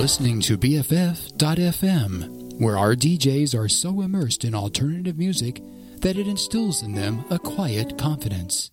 listening to BFF.FM, where our DJs are so immersed in alternative music that it instills in them a quiet confidence.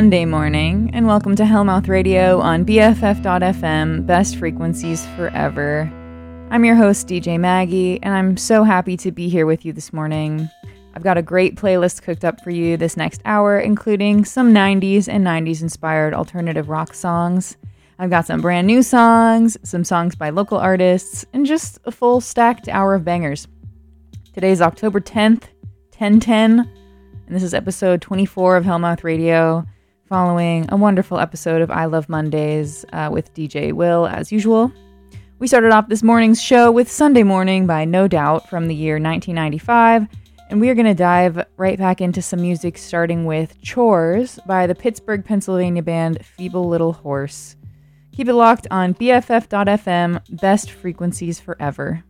Monday morning, and welcome to Hellmouth Radio on BFF.FM, best frequencies forever. I'm your host, DJ Maggie, and I'm so happy to be here with you this morning. I've got a great playlist cooked up for you this next hour, including some 90s and 90s inspired alternative rock songs. I've got some brand new songs, some songs by local artists, and just a full stacked hour of bangers. Today's October 10th, 1010, and this is episode 24 of Hellmouth Radio following a wonderful episode of I Love Mondays uh, with DJ Will, as usual. We started off this morning's show with Sunday Morning by No Doubt from the year 1995, and we are going to dive right back into some music, starting with Chores by the Pittsburgh, Pennsylvania band Feeble Little Horse. Keep it locked on BFF.FM, best frequencies forever.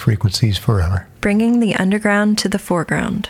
Frequencies forever. Bringing the underground to the foreground.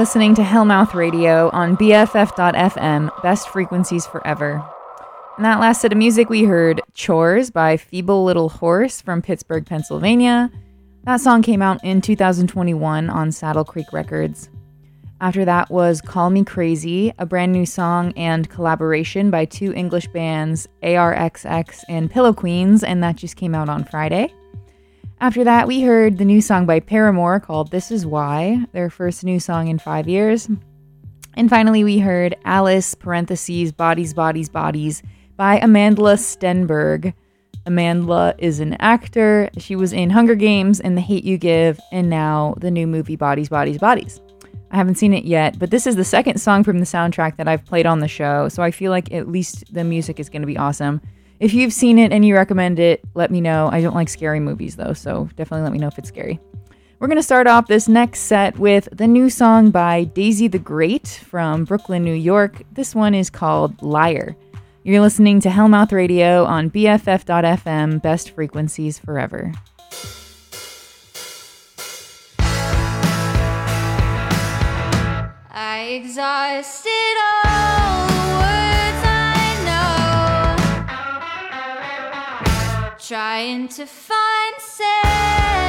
Listening to Hellmouth Radio on BFF.FM, best frequencies forever. In that last set of music, we heard Chores by Feeble Little Horse from Pittsburgh, Pennsylvania. That song came out in 2021 on Saddle Creek Records. After that was Call Me Crazy, a brand new song and collaboration by two English bands, ARXX and Pillow Queens, and that just came out on Friday. After that, we heard the new song by Paramore called This Is Why, their first new song in five years. And finally, we heard Alice, parentheses, Bodies, Bodies, Bodies by Amandla Stenberg. Amandla is an actor. She was in Hunger Games and The Hate You Give, and now the new movie Bodies, Bodies, Bodies. I haven't seen it yet, but this is the second song from the soundtrack that I've played on the show, so I feel like at least the music is going to be awesome. If you've seen it and you recommend it, let me know. I don't like scary movies though, so definitely let me know if it's scary. We're going to start off this next set with the new song by Daisy the Great from Brooklyn, New York. This one is called Liar. You're listening to Hellmouth Radio on BFF.FM, best frequencies forever. I exhausted all trying to find synonyms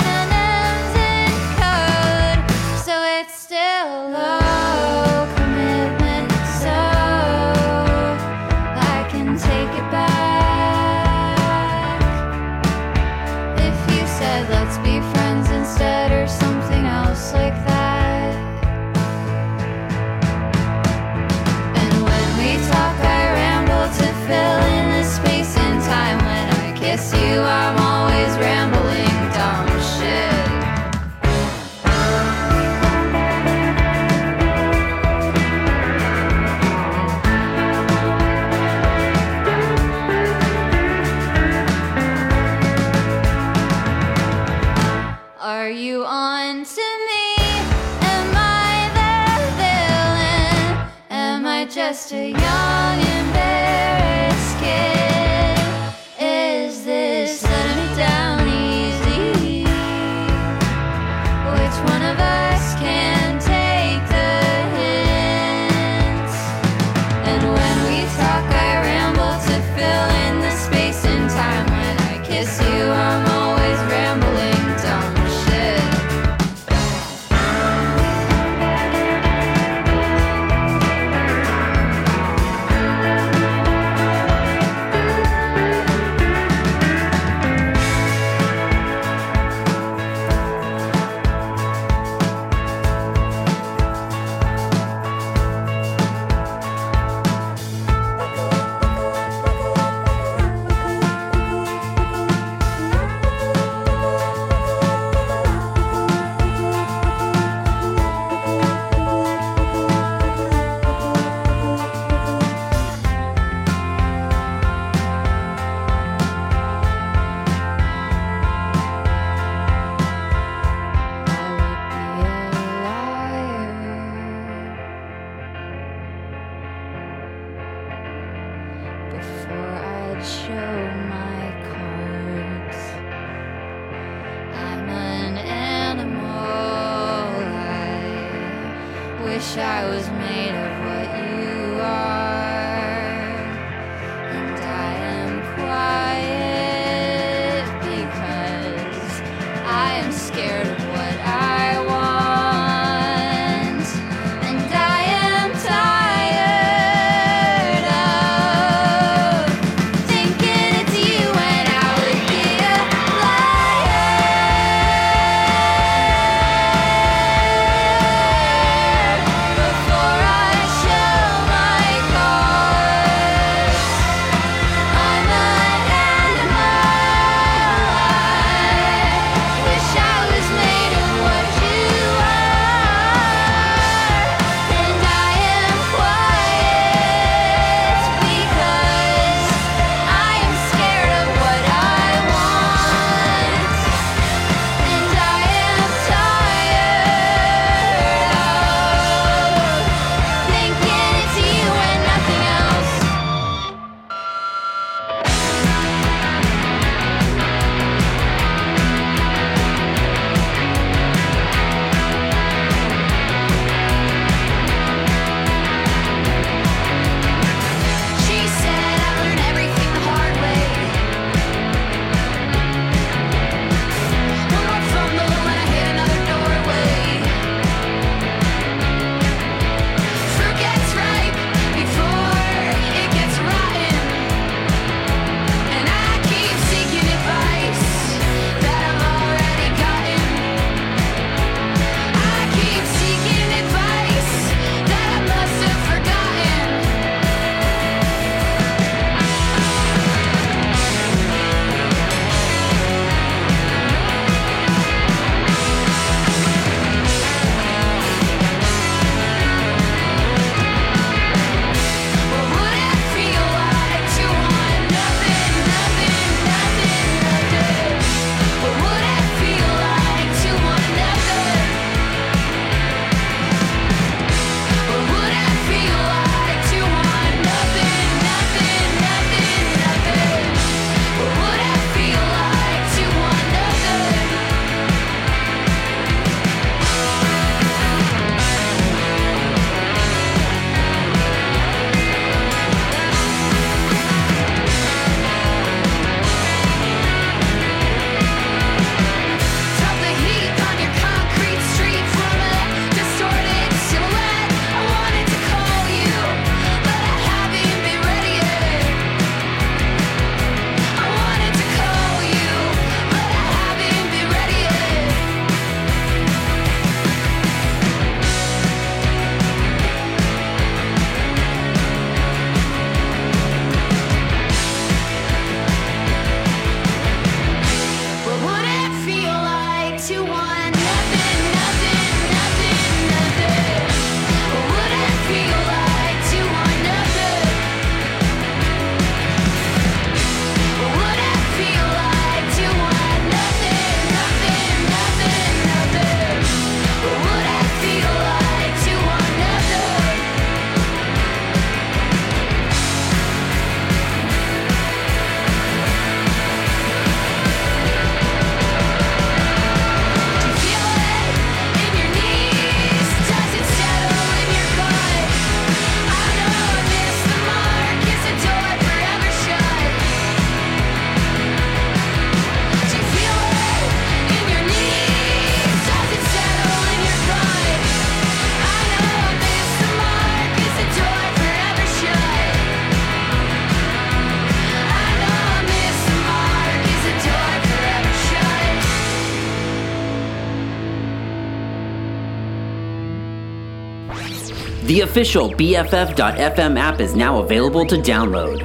The official BFF.FM app is now available to download.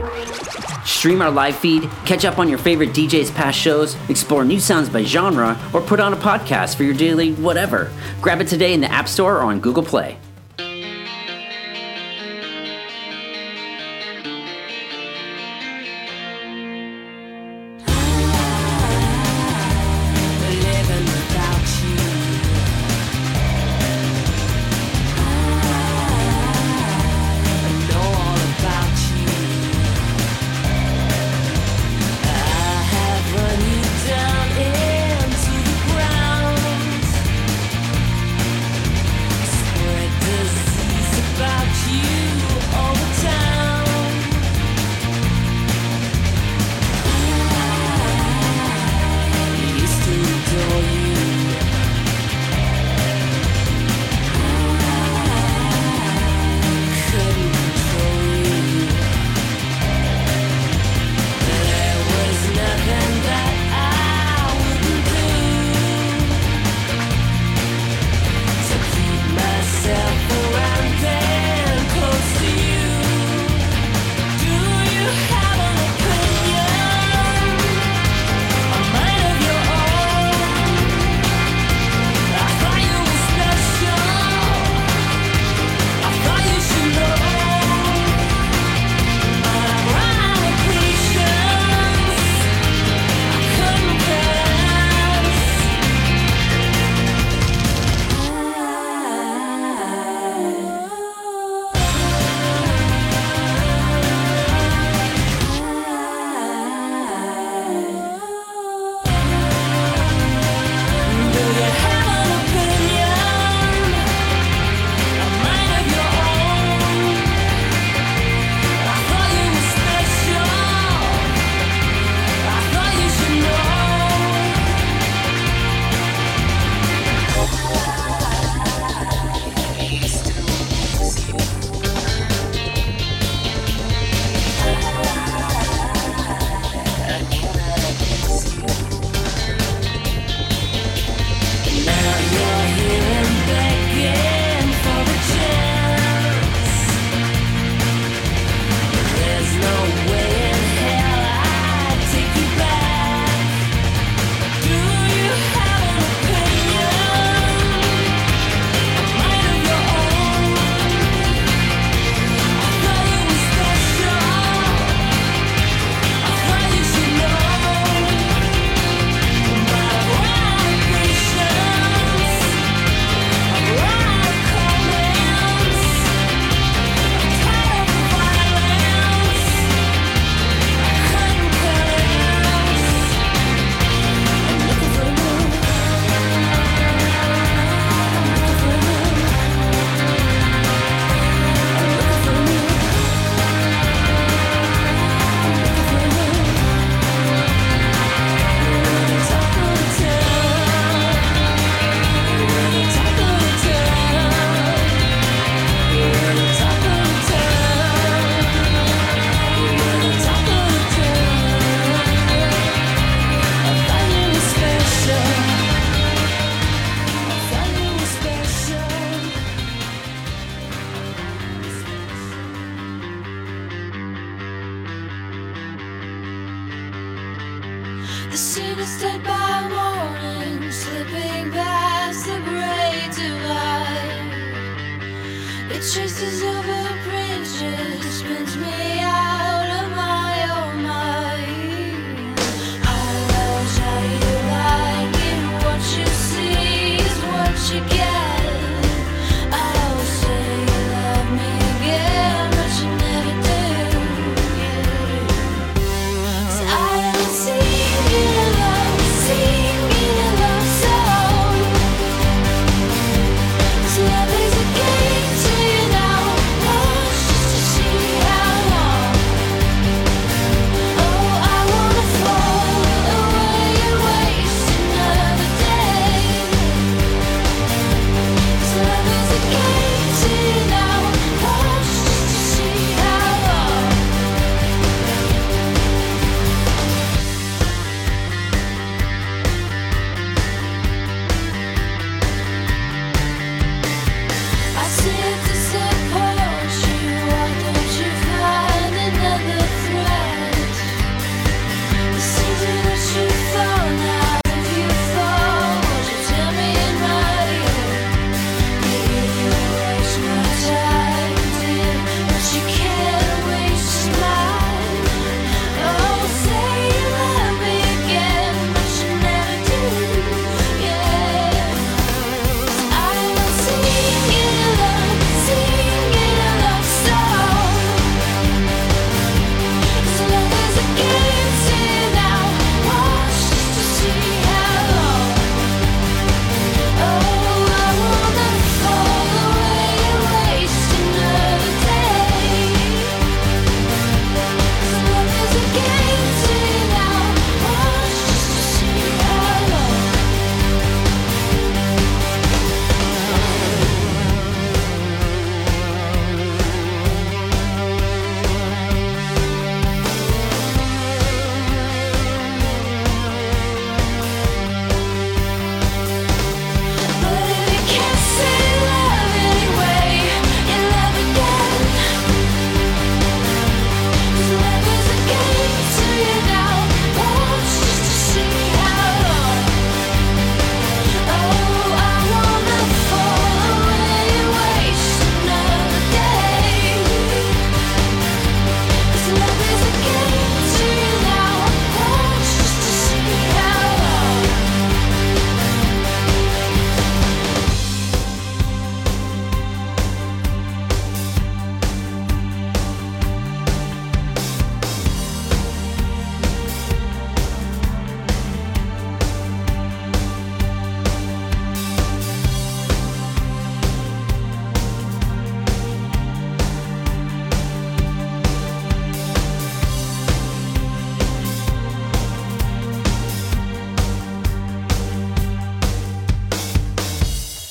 Stream our live feed, catch up on your favorite DJ's past shows, explore new sounds by genre, or put on a podcast for your daily whatever. Grab it today in the App Store or on Google Play.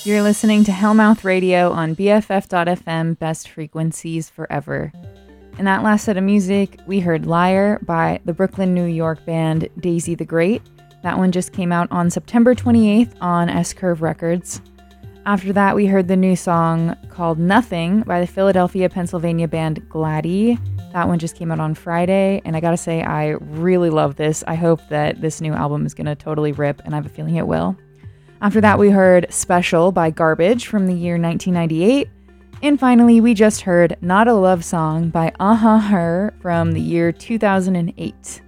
You're listening to Hellmouth Radio on BFF.FM, best frequencies forever. In that last set of music, we heard Liar by the Brooklyn, New York band Daisy the Great. That one just came out on September 28th on S Curve Records. After that, we heard the new song called Nothing by the Philadelphia, Pennsylvania band Gladie. That one just came out on Friday, and I gotta say, I really love this. I hope that this new album is gonna totally rip, and I have a feeling it will. After that, we heard Special by Garbage from the year 1998. And finally, we just heard Not a Love Song by Uh-huh Her from the year 2008.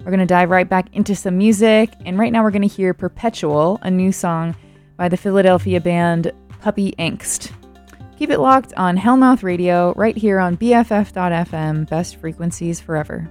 We're going to dive right back into some music, and right now we're going to hear Perpetual, a new song by the Philadelphia band Puppy Angst. Keep it locked on Hellmouth Radio right here on BFF.FM, best frequencies forever.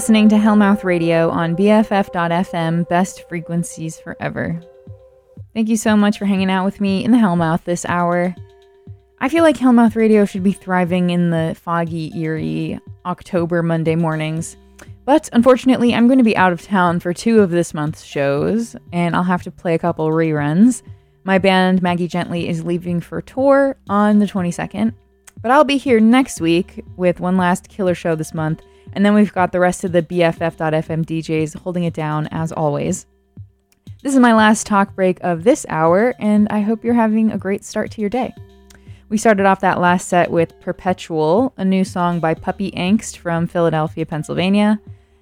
Listening to Hellmouth Radio on BFF.FM, best frequencies forever. Thank you so much for hanging out with me in the Hellmouth this hour. I feel like Hellmouth Radio should be thriving in the foggy, eerie October Monday mornings. But unfortunately, I'm going to be out of town for two of this month's shows, and I'll have to play a couple reruns. My band, Maggie Gently, is leaving for tour on the 22nd, but I'll be here next week with one last killer show this month, and then we've got the rest of the BFF.FM DJs holding it down as always. This is my last talk break of this hour, and I hope you're having a great start to your day. We started off that last set with Perpetual, a new song by Puppy Angst from Philadelphia, Pennsylvania.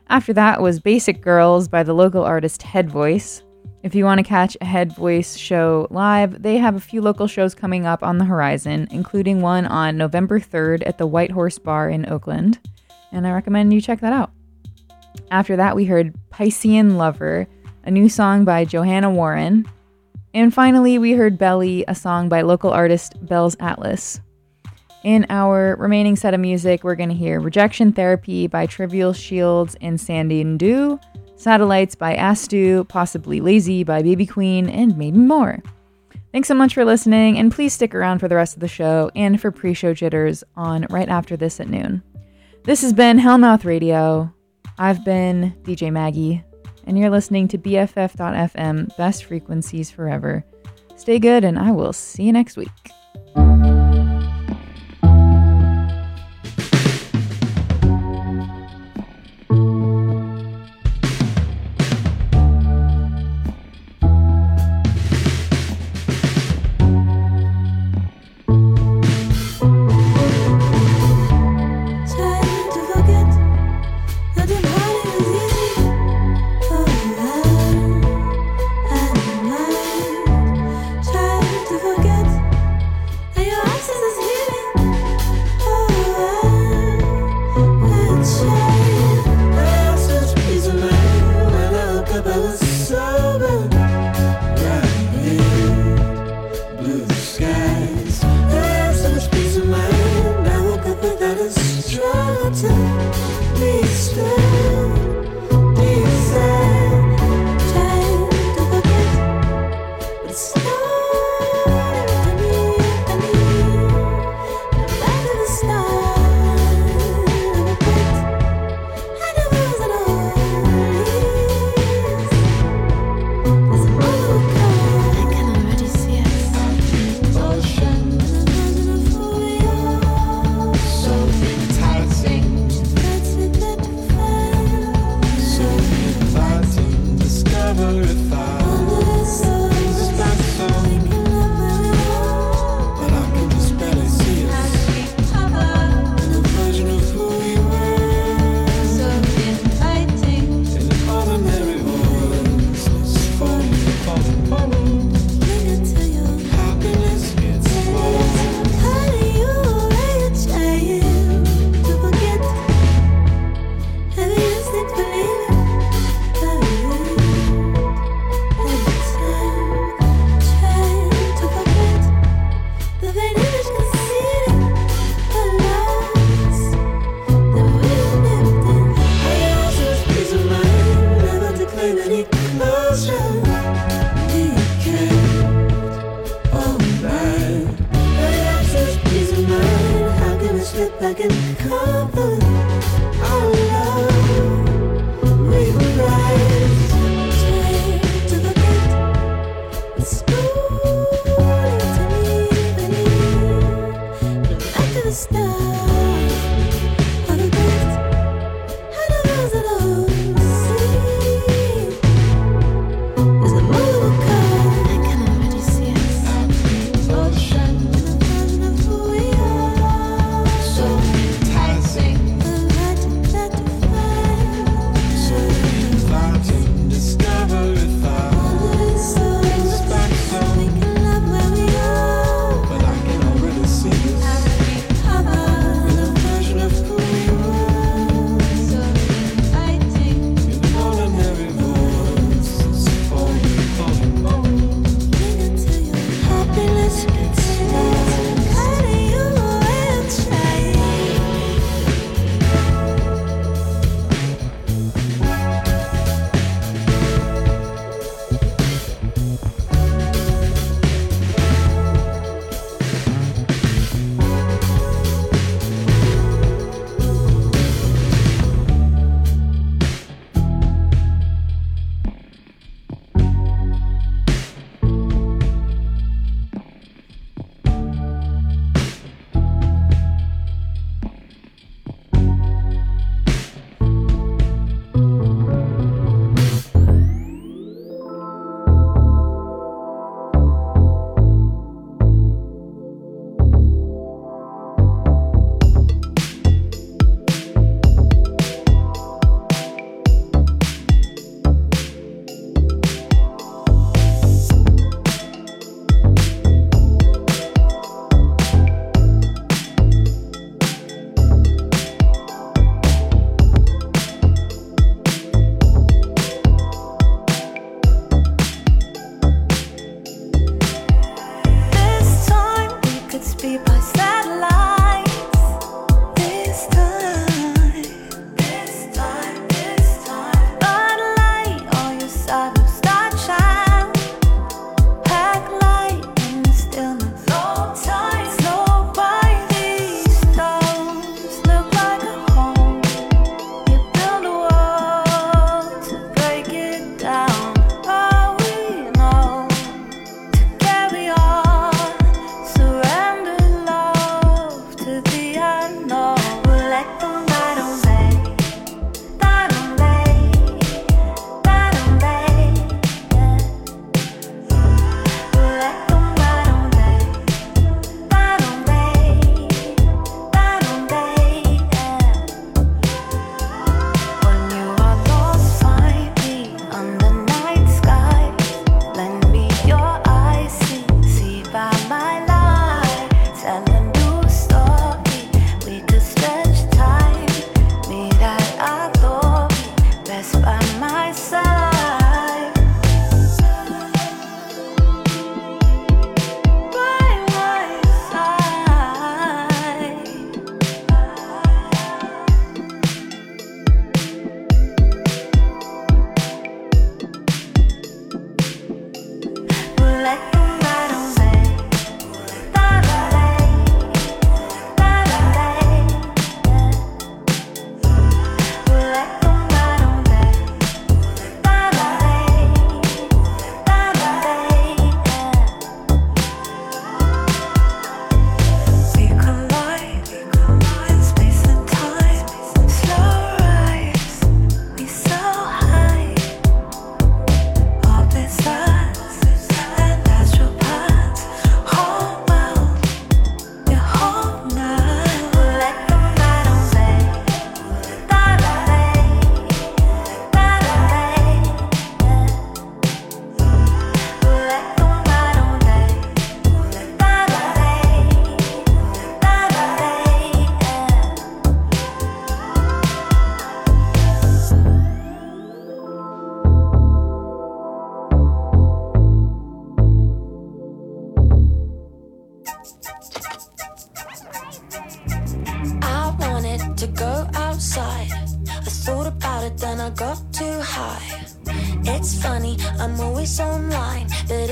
After that was Basic Girls by the local artist Headvoice. If you want to catch a Headvoice show live, they have a few local shows coming up on the horizon, including one on November 3rd at the White Horse Bar in Oakland, and I recommend you check that out. After that, we heard Piscean Lover, a new song by Johanna Warren. And finally, we heard Belly, a song by local artist Bells Atlas. In our remaining set of music, we're going to hear Rejection Therapy by Trivial Shields and Sandy and Dew, Satellites by Astu, possibly Lazy by Baby Queen, and maybe more. Thanks so much for listening, and please stick around for the rest of the show and for pre show jitters on right after this at noon. This has been Hellmouth Radio. I've been DJ Maggie, and you're listening to BFF.FM, best frequencies forever. Stay good, and I will see you next week.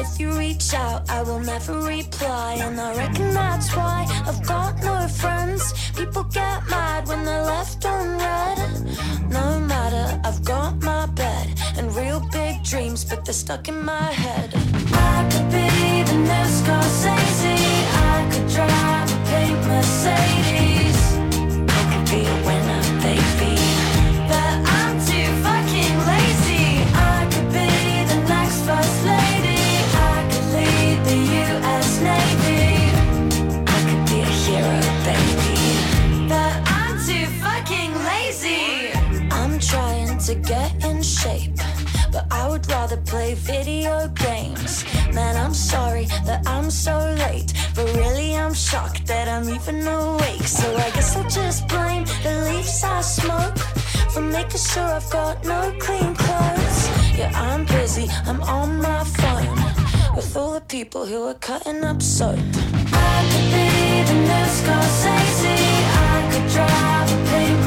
if you reach out, I will never reply. And I reckon that's why I've got no friends. People get mad when they're left unread. No matter, I've got my bed and real big dreams, but they're stuck in my head. I could be the next Scorsese. I'm so late. But really, I'm shocked that I'm even awake. So I guess I'll just blame the leaves I smoke for making sure I've got no clean clothes. Yeah, I'm busy, I'm on my phone with all the people who are cutting up soap. I could be the next Scorsese, I could drive a pink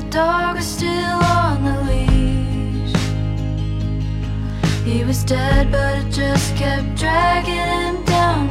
the dog is still on the leash. He was dead, but it just kept dragging him down